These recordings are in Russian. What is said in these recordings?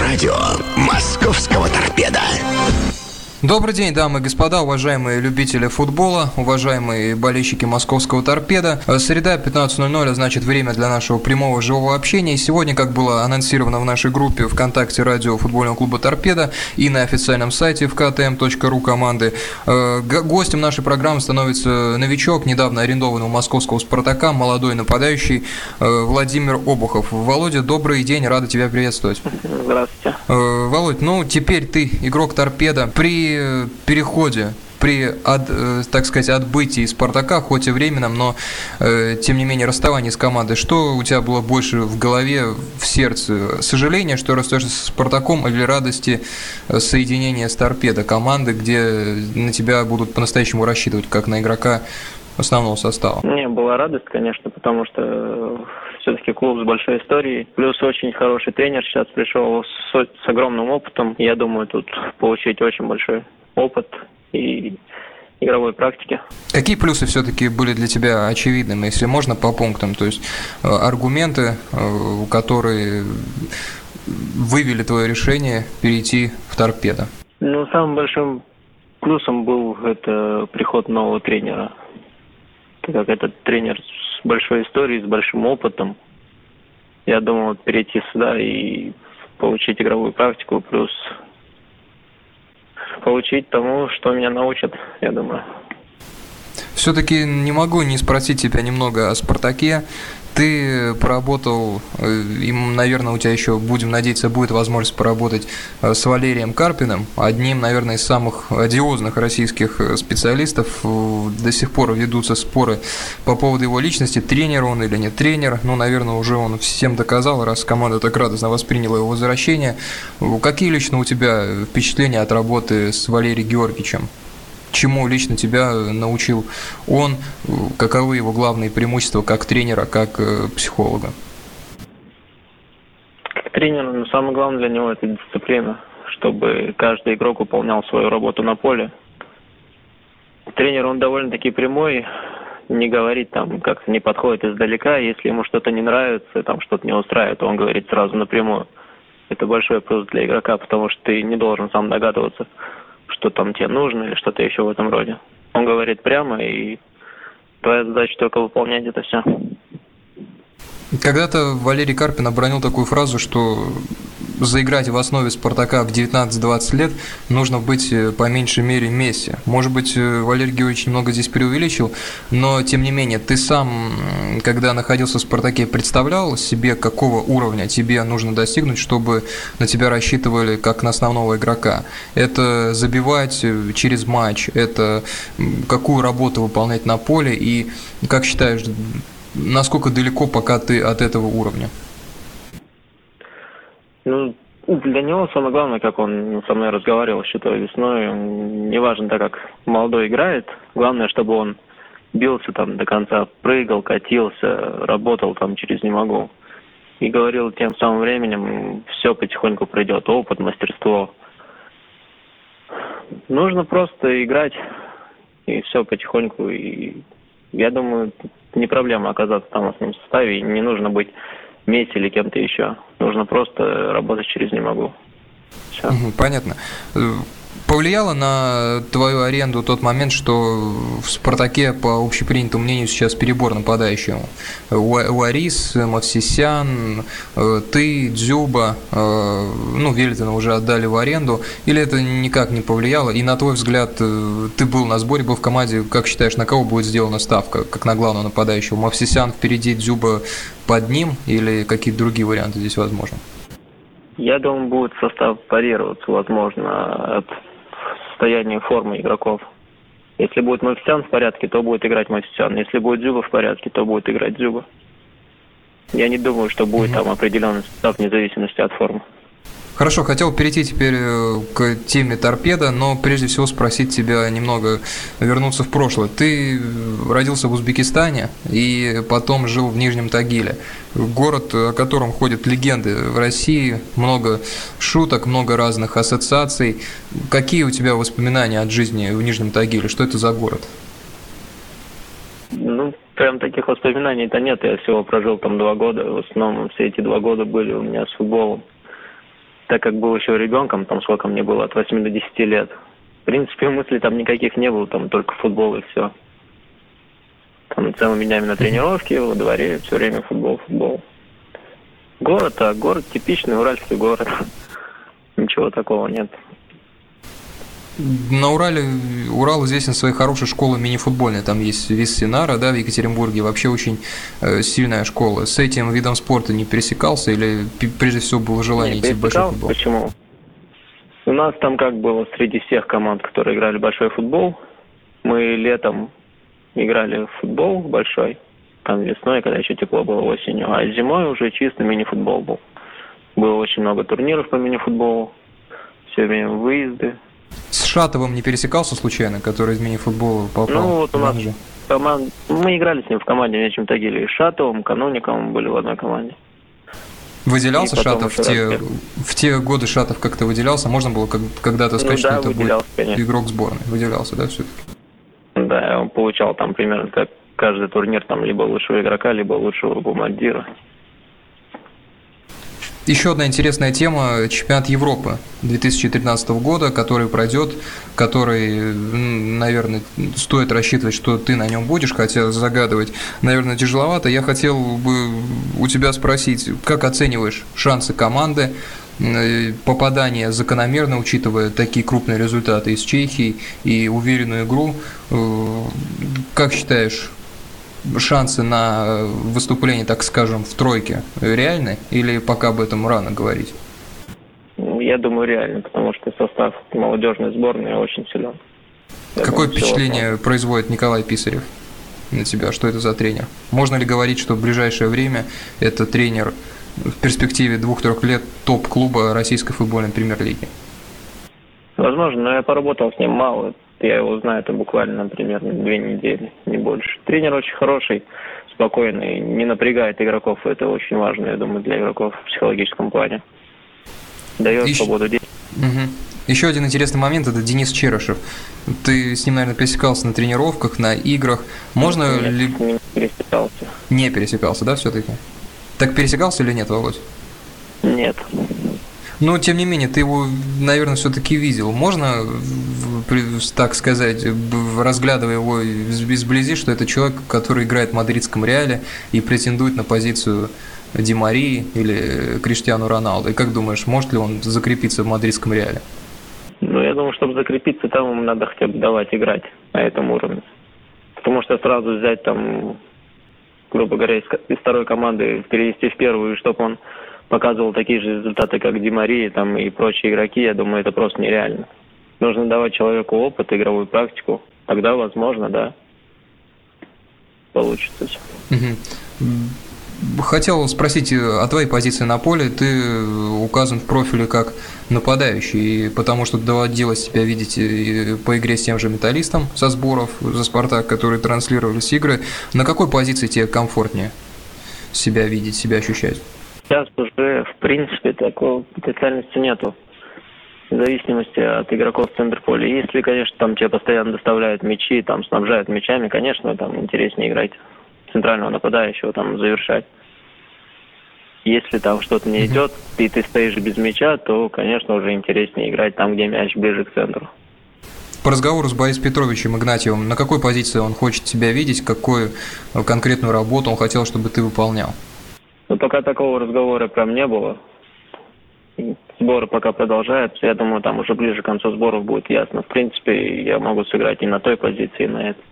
Радио «Московского торпеда». Добрый день, дамы и господа, уважаемые любители футбола, уважаемые болельщики московского торпеда. Среда 15.00, а значит время для нашего прямого живого общения. И сегодня, как было анонсировано в нашей группе ВКонтакте радио футбольного клуба «Торпеда» и на официальном сайте vktm.ru команды, э, гостем нашей программы становится новичок, недавно арендованного московского «Спартака», молодой нападающий э, Владимир Обухов. Володя, добрый день, рада тебя приветствовать. Здравствуйте. Э, Володь, ну теперь ты игрок «Торпеда». При переходе при, от, э, так сказать, отбытии Спартака, хоть и временном, но э, тем не менее расставании с командой, что у тебя было больше в голове, в сердце? Сожаление, что расстаешься с Спартаком или радости э, соединения с торпедо команды, где на тебя будут по-настоящему рассчитывать, как на игрока основного состава? Не, была радость, конечно, потому что все-таки клуб с большой историей. Плюс очень хороший тренер сейчас пришел с, с огромным опытом. Я думаю, тут получить очень большой опыт и игровой практики. Какие плюсы все-таки были для тебя очевидными, если можно по пунктам? То есть э, аргументы, э, которые вывели твое решение перейти в торпедо? Ну, самым большим плюсом был это приход нового тренера. Так как этот тренер большой историей, с большим опытом, я думал перейти сюда и получить игровую практику, плюс получить тому, что меня научат, я думаю. Все-таки не могу не спросить тебя немного о «Спартаке». Ты поработал, э, и, наверное, у тебя еще, будем надеяться, будет возможность поработать э, с Валерием Карпиным, одним, наверное, из самых одиозных российских э, специалистов. До сих пор ведутся споры по поводу его личности, тренер он или не тренер. Ну, наверное, уже он всем доказал, раз команда так радостно восприняла его возвращение. Какие лично у тебя впечатления от работы с Валерием Георгиевичем? Чему лично тебя научил он, каковы его главные преимущества как тренера, как э, психолога? Как тренер, ну, самое главное для него это дисциплина, чтобы каждый игрок выполнял свою работу на поле. Тренер, он довольно-таки прямой, не говорит там, как не подходит издалека, если ему что-то не нравится, там что-то не устраивает, он говорит сразу напрямую. Это большой плюс для игрока, потому что ты не должен сам догадываться, что там тебе нужно или что-то еще в этом роде. Он говорит прямо, и твоя задача только выполнять это все. Когда-то Валерий Карпин обронил такую фразу, что заиграть в основе «Спартака» в 19-20 лет нужно быть э, по меньшей мере Месси. Может быть, э, Валерий Георгиевич немного здесь преувеличил, но тем не менее, ты сам, когда находился в «Спартаке», представлял себе, какого уровня тебе нужно достигнуть, чтобы на тебя рассчитывали как на основного игрока? Это забивать э, через матч, это какую работу выполнять на поле и, как считаешь, насколько далеко пока ты от этого уровня? Ну, для него самое главное, как он со мной разговаривал еще той весной, неважно, так как молодой играет, главное, чтобы он бился там до конца, прыгал, катился, работал там через «не могу». И говорил тем самым временем, все потихоньку придет, опыт, мастерство. Нужно просто играть, и все потихоньку. И я думаю, не проблема оказаться там в основном составе, не нужно быть Месси или кем-то еще. Нужно просто работать через «не могу». Все. Понятно. Повлияло на твою аренду тот момент, что в «Спартаке», по общепринятому мнению, сейчас перебор нападающего? Уарис, Мавсисян, э, ты, Дзюба, э, ну, Велитона уже отдали в аренду, или это никак не повлияло? И на твой взгляд, э, ты был на сборе, был в команде, как считаешь, на кого будет сделана ставка, как на главного нападающего? Мавсисян впереди, Дзюба под ним, или какие-то другие варианты здесь возможны? Я думаю, будет состав парироваться, возможно, от состоянию формы игроков. Если будет Мавсян в порядке, то будет играть Мавсян. Если будет Дзюба в порядке, то будет играть Дзюба. Я не думаю, что будет там определенный состав вне зависимости от формы. Хорошо, хотел перейти теперь э, к теме торпеда, но прежде всего спросить тебя немного, вернуться в прошлое. Ты родился в Узбекистане и потом жил в Нижнем Тагиле. Город, о котором ходят легенды в России, много шуток, много разных ассоциаций. Какие у тебя воспоминания от жизни в Нижнем Тагиле? Что это за город? Ну, прям таких воспоминаний-то нет. Я всего прожил там два года. В основном все эти два года были у меня с футболом. Так как был еще ребенком, там сколько мне было, от 8 до 10 лет, в принципе, мыслей там никаких не было, там только футбол и все. Там целыми днями на тренировке, во дворе, все время футбол, футбол. Город, а город типичный уральский город. Ничего такого нет. На Урале Урал известен своей хорошей школой мини-футбольной. Там есть Виссинара, да, в Екатеринбурге. Вообще очень э, сильная школа. С этим видом спорта не пересекался или прежде всего было желание не идти в большой футбол? Почему? У нас там как было среди всех команд, которые играли в большой футбол. Мы летом играли в футбол большой, там весной, когда еще тепло было осенью, а зимой уже чисто мини-футбол был. Было очень много турниров по мини-футболу, все время выезды, Шатовым не пересекался случайно, который из мини-футбола попал? Ну, вот у нас команд... мы играли с ним в команде в Нечем Тагиле. И Шатовым, Кануником были в одной команде. Выделялся Шатов в те, в те годы Шатов как-то выделялся? Можно было когда-то сказать, ну, да, что это будет конечно. игрок сборной? Выделялся, да, все-таки? Да, он получал там примерно как каждый турнир там либо лучшего игрока, либо лучшего бомбардира. Еще одна интересная тема – чемпионат Европы 2013 года, который пройдет, который, наверное, стоит рассчитывать, что ты на нем будешь, хотя загадывать, наверное, тяжеловато. Я хотел бы у тебя спросить, как оцениваешь шансы команды, попадание закономерно, учитывая такие крупные результаты из Чехии и уверенную игру. Э, как считаешь, шансы на выступление, так скажем, в тройке реальны или пока об этом рано говорить? Ну, я думаю, реально, потому что состав молодежной сборной очень силен. Я Какое думаю, впечатление производит Николай Писарев на тебя? Что это за тренер? Можно ли говорить, что в ближайшее время это тренер в перспективе двух-трех лет топ-клуба российской футбольной премьер-лиги? Возможно, но я поработал с ним мало. Я его знаю, это буквально, например, две недели, не больше. Тренер очень хороший, спокойный, не напрягает игроков. Это очень важно, я думаю, для игроков в психологическом плане. Дает Еще... свободу действий. Угу. Еще один интересный момент – это Денис Черышев. Ты с ним, наверное, пересекался на тренировках, на играх. Можно нет, ли... не пересекался. Не пересекался, да, все-таки? Так пересекался или нет, Володь? Нет. Но, тем не менее, ты его, наверное, все-таки видел. Можно, так сказать, разглядывая его изблизи, что это человек, который играет в мадридском Реале и претендует на позицию Ди Марии или Криштиану Роналду. И как думаешь, может ли он закрепиться в мадридском Реале? Ну, я думаю, чтобы закрепиться, там ему надо хотя бы давать играть на этом уровне. Потому что сразу взять там, грубо говоря, из второй команды перевести в первую, чтобы он показывал такие же результаты, как Ди Мария там, и прочие игроки, я думаю, это просто нереально. Нужно давать человеку опыт, игровую практику. Тогда, возможно, да, получится все. Хотел спросить о твоей позиции на поле. Ты указан в профиле как нападающий, потому что доводилось тебя видеть по игре с тем же металлистом со сборов за «Спартак», которые транслировались игры. На какой позиции тебе комфортнее себя видеть, себя ощущать? Сейчас уже, в принципе, такой специальности нету. В зависимости от игроков в центр поля. Если, конечно, там тебе постоянно доставляют мячи, там снабжают мячами, конечно, там интереснее играть центрального нападающего, там завершать. Если там что-то не идет, и ты стоишь без мяча, то, конечно, уже интереснее играть там, где мяч ближе к центру. По разговору с Борисом Петровичем Игнатьевым, на какой позиции он хочет тебя видеть, какую конкретную работу он хотел, чтобы ты выполнял? Но пока такого разговора прям не было. Сборы пока продолжаются. Я думаю, там уже ближе к концу сборов будет ясно. В принципе, я могу сыграть и на той позиции, и на этой.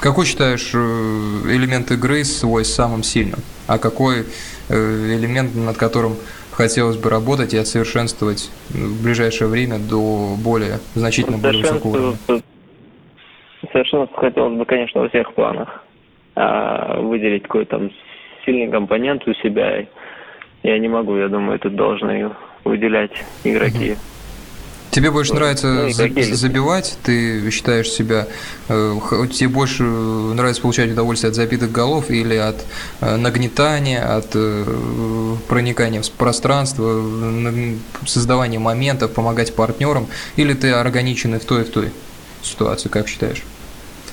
Какой считаешь э, элемент игры свой самым сильным? А какой э, элемент, над которым хотелось бы работать и отсовершенствовать в ближайшее время до более значительно более высокого уровня? Совершенствовать хотелось бы, конечно, во всех планах. А выделить какой-то сильный компонент у себя. Я не могу, я думаю, тут должны выделять игроки. Тебе больше вот. нравится ну, забивать, ты считаешь себя, э, тебе больше нравится получать удовольствие от забитых голов или от э, нагнетания, от э, проникания в пространство, создавания моментов, помогать партнерам, или ты ограничен и в той, и в той ситуации, как считаешь?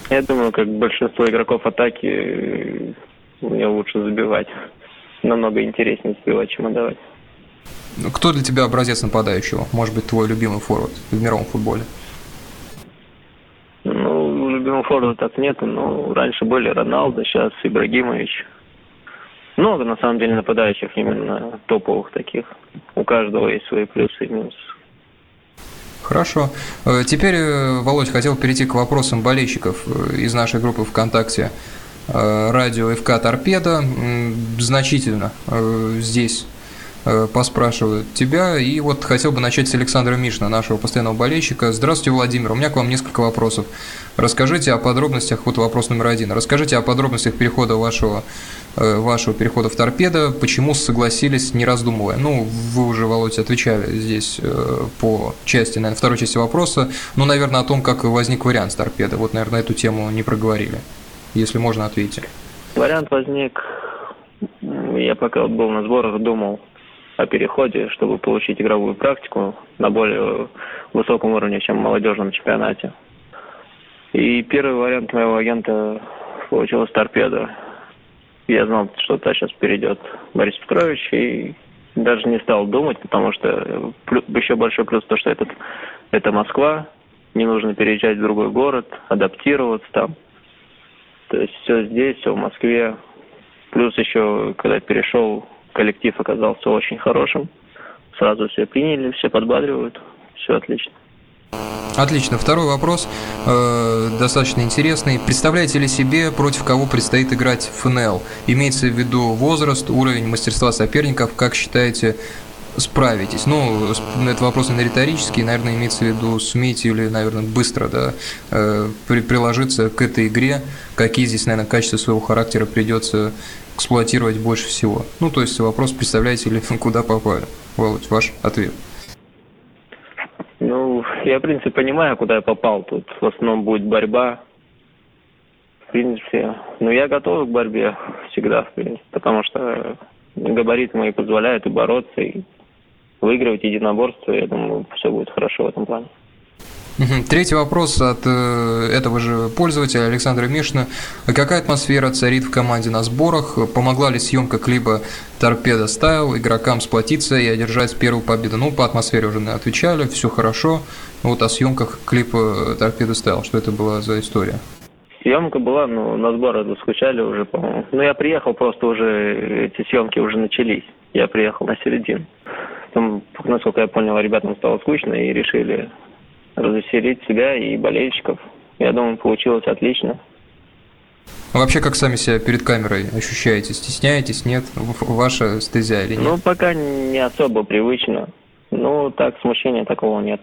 Я думаю, как большинство игроков атаки мне лучше забивать. Намного интереснее забивать, чем отдавать. кто для тебя образец нападающего? Может быть, твой любимый форвард в мировом футболе? Ну, любимого форварда так нету, но раньше были Роналдо, сейчас Ибрагимович. Много, на самом деле, нападающих именно топовых таких. У каждого есть свои плюсы и минусы. Хорошо. Э, теперь, э, Володь, хотел перейти к вопросам болельщиков э, из нашей группы ВКонтакте радио ФК «Торпеда». Значительно здесь поспрашивают тебя. И вот хотел бы начать с Александра Мишна, нашего постоянного болельщика. Здравствуйте, Владимир. У меня к вам несколько вопросов. Расскажите о подробностях, вот вопрос номер один. Расскажите о подробностях перехода вашего Э, вашего перехода в торпедо, почему согласились, не раздумывая? Ну, вы уже, Володя, отвечали здесь э, по части, наверное, второй части вопроса, ну, наверное, о том, как возник вариант с торпедо. Вот, наверное, эту тему не проговорили. Если можно, ответьте. Вариант возник, я пока был на сборах, думал о переходе, чтобы получить игровую практику на более высоком уровне, чем в молодежном чемпионате. И первый вариант моего агента получилось торпеда. Я знал, что та сейчас перейдет Борис Петрович, и даже не стал думать, потому что еще большой плюс то, что этот, это Москва, не нужно переезжать в другой город, адаптироваться там. То есть все здесь, все в Москве. Плюс еще, когда перешел, коллектив оказался очень хорошим. Сразу все приняли, все подбадривают, все отлично. Отлично. Второй вопрос э, достаточно интересный. Представляете ли себе, против кого предстоит играть в ФНЛ? Имеется в виду возраст, уровень мастерства соперников. Как считаете, справитесь? Ну, это вопрос не риторический, наверное, имеется в виду, сумеете ли, наверное, быстро да, э, при, приложиться к этой игре, какие здесь, наверное, качества своего характера придется эксплуатировать больше всего. Ну, то есть вопрос, представляете ли, куда попали? Володь, ваш ответ. Ну, я, в принципе, понимаю, куда я попал. Тут в основном будет борьба. В принципе, ну, я готов к борьбе всегда, в принципе, потому что габариты мои позволяют и бороться, и выигрывать единоборство. Я думаю, все будет хорошо в этом плане. Третий вопрос от э, этого же пользователя Александра Мишина. Какая атмосфера царит в команде на сборах? Помогла ли съемка клипа «Торпеда Стайл» игрокам сплотиться и одержать первую победу? Ну, по атмосфере уже отвечали, все хорошо. Вот о съемках клипа «Торпеда Стайл», что это была за история? Съемка была, ну, на сборы заскучали уже, по-моему. Ну, я приехал, просто уже эти съемки уже начались. Я приехал на середину. Там, насколько я понял, ребятам стало скучно и решили развеселить себя и болельщиков. Я думаю, получилось отлично. А вообще, как сами себя перед камерой ощущаете? Стесняетесь, нет? Ваша стезя или нет? Ну, пока не особо привычно. Ну, так, смущения такого нет.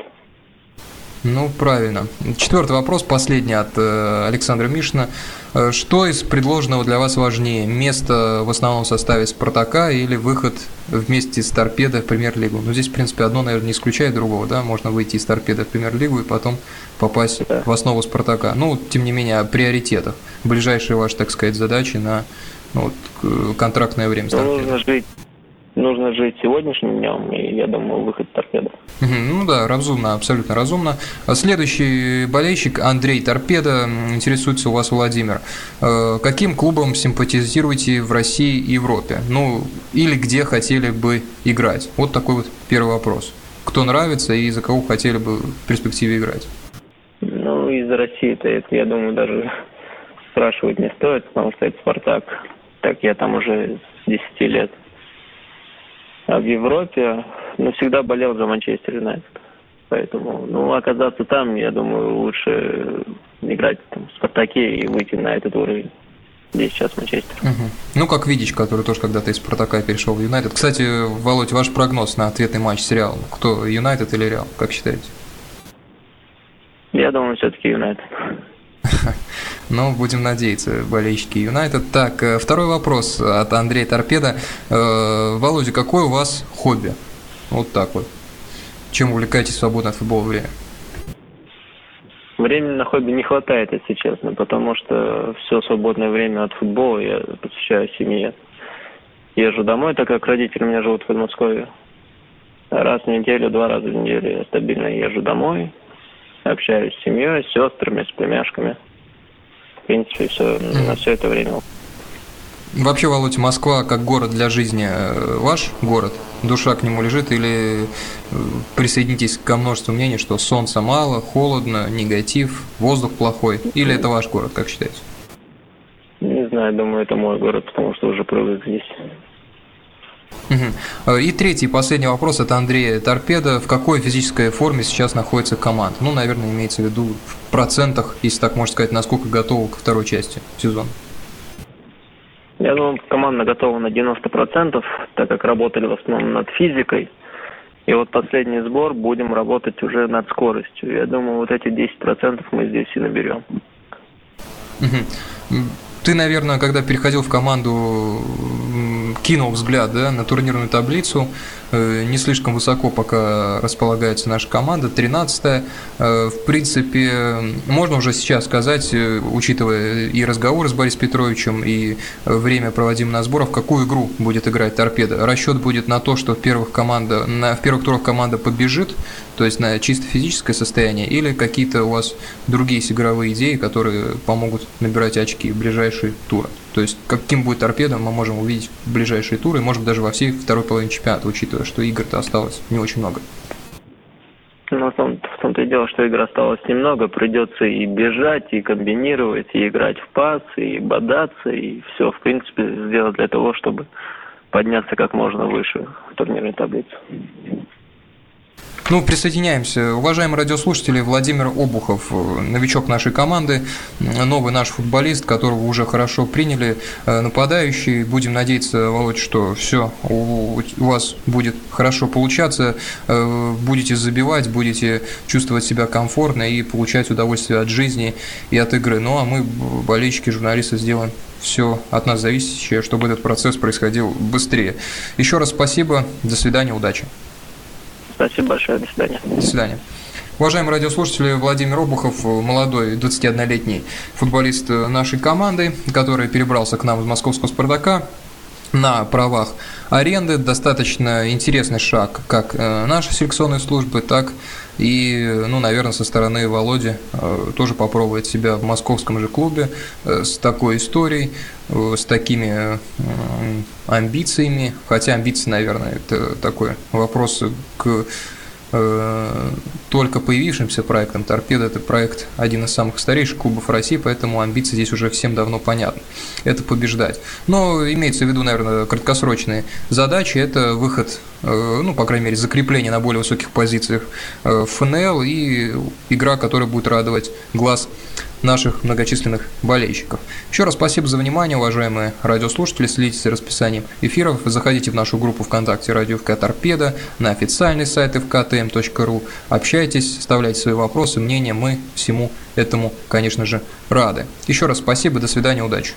Ну, правильно. Четвертый вопрос, последний от э, Александра Мишина. Э, что из предложенного для вас важнее? Место в основном составе «Спартака» или выход вместе с «Торпедо» в Премьер-лигу? Ну, здесь, в принципе, одно, наверное, не исключает другого, да? Можно выйти из «Торпедо» в Премьер-лигу и потом попасть да. в основу «Спартака». Ну, тем не менее, о приоритетах. Ближайшие ваши, так сказать, задачи на ну, вот, контрактное время с «Торпедо». Нужно жить нужно жить сегодняшним днем, и я думаю, выход торпеда. Ну да, разумно, абсолютно разумно. А следующий болельщик Андрей Торпеда интересуется у вас, Владимир. Э, каким клубом симпатизируете в России и Европе? Ну, или где хотели бы играть? Вот такой вот первый вопрос. Кто нравится и за кого хотели бы в перспективе играть? Ну, из России-то это, я думаю, даже спрашивать не стоит, потому что это «Спартак». Так я там уже с 10 лет. А в Европе ну, всегда болел за Манчестер Юнайтед. Поэтому, ну, оказаться там, я думаю, лучше играть там, в Спартаке и выйти на этот уровень. Здесь сейчас Манчестер. Угу. Ну, как Видич, который тоже когда-то из Спартака перешел в Юнайтед. Кстати, Володь, ваш прогноз на ответный матч с Реалом. Кто, Юнайтед или Реал, как считаете? Я думаю, все-таки Юнайтед. Ну, будем надеяться, болельщики Юнайтед. Так, э, второй вопрос от Андрея Торпеда. Э, Володя, какое у вас хобби? Вот так вот. Чем увлекаетесь в свободное от футбола время? Времени на хобби не хватает, если честно, потому что все свободное время от футбола я посвящаю семье. Езжу домой, так как родители у меня живут в Подмосковье. Раз в неделю, два раза в неделю я стабильно езжу домой, общаюсь с семьей, с сестрами, с племяшками. В принципе, все, на все это время. Вообще, Володя, Москва как город для жизни э, ваш город? Душа к нему лежит или э, присоединитесь ко множеству мнений, что солнца мало, холодно, негатив, воздух плохой? Или это ваш город, как считаете? Не знаю, думаю, это мой город, потому что уже привык здесь. Угу. И третий, последний вопрос от Андрея Торпеда. В какой физической форме сейчас находится команда? Ну, наверное, имеется в виду в процентах, если так можно сказать, насколько готова к второй части сезона. Я думаю, команда готова на 90%, так как работали в основном над физикой. И вот последний сбор будем работать уже над скоростью. Я думаю, вот эти 10% мы здесь и наберем. Ты, наверное, когда переходил в команду, кинул взгляд да, на турнирную таблицу. Э, не слишком высоко пока располагается наша команда, 13-я. Э, в принципе, можно уже сейчас сказать, э, учитывая и разговоры с Борисом Петровичем, и время проводим на сборах, какую игру будет играть торпеда. Расчет будет на то, что в первых, команда, на, в первых турах команда побежит, то есть на чисто физическое состояние, или какие-то у вас другие игровые идеи, которые помогут набирать очки в ближайшие туры? То есть каким будет торпеда, мы можем увидеть в ближайшие туры, может даже во всей второй половине чемпионата, учитывая, что игр-то осталось не очень много. Ну, в, том, в том-то и дело, что игр осталось немного, придется и бежать, и комбинировать, и играть в пас, и бодаться, и все, в принципе, сделать для того, чтобы подняться как можно выше в турнирной таблице. Ну, присоединяемся. Уважаемые радиослушатели, Владимир Обухов, новичок нашей команды, новый наш футболист, которого уже хорошо приняли, э, нападающий. Будем надеяться, Володь, что все у вас будет хорошо получаться, э, будете забивать, будете чувствовать себя комфортно и получать удовольствие от жизни и от игры. Ну, а мы, болельщики, журналисты, сделаем все от нас зависящее, чтобы этот процесс происходил быстрее. Еще раз спасибо, до свидания, удачи. Спасибо большое. До свидания. До свидания. Уважаемые радиослушатели, Владимир Обухов, молодой 21-летний футболист нашей команды, который перебрался к нам из московского «Спартака», на правах аренды. Достаточно интересный шаг как э, нашей селекционной службы, так и, ну, наверное, со стороны Володи э, тоже попробовать себя в московском же клубе э, с такой историей, с такими амбициями. Хотя амбиции, наверное, это такой вопрос к Э, только появившимся проектом. Торпеда – это проект один из самых старейших клубов России, поэтому амбиции здесь уже всем давно понятны. Это побеждать. Но имеется в виду, наверное, краткосрочные задачи. Это выход, э, ну, по крайней мере, закрепление на более высоких позициях э, в ФНЛ и игра, которая будет радовать глаз наших многочисленных болельщиков. Еще раз спасибо за внимание, уважаемые радиослушатели. Следите за расписанием эфиров. Заходите в нашу группу ВКонтакте «Радио ФК Торпеда», на официальный сайт fktm.ru. Общайтесь, оставляйте свои вопросы, мнения. Мы всему этому, конечно же, рады. Еще раз спасибо, до свидания, удачи.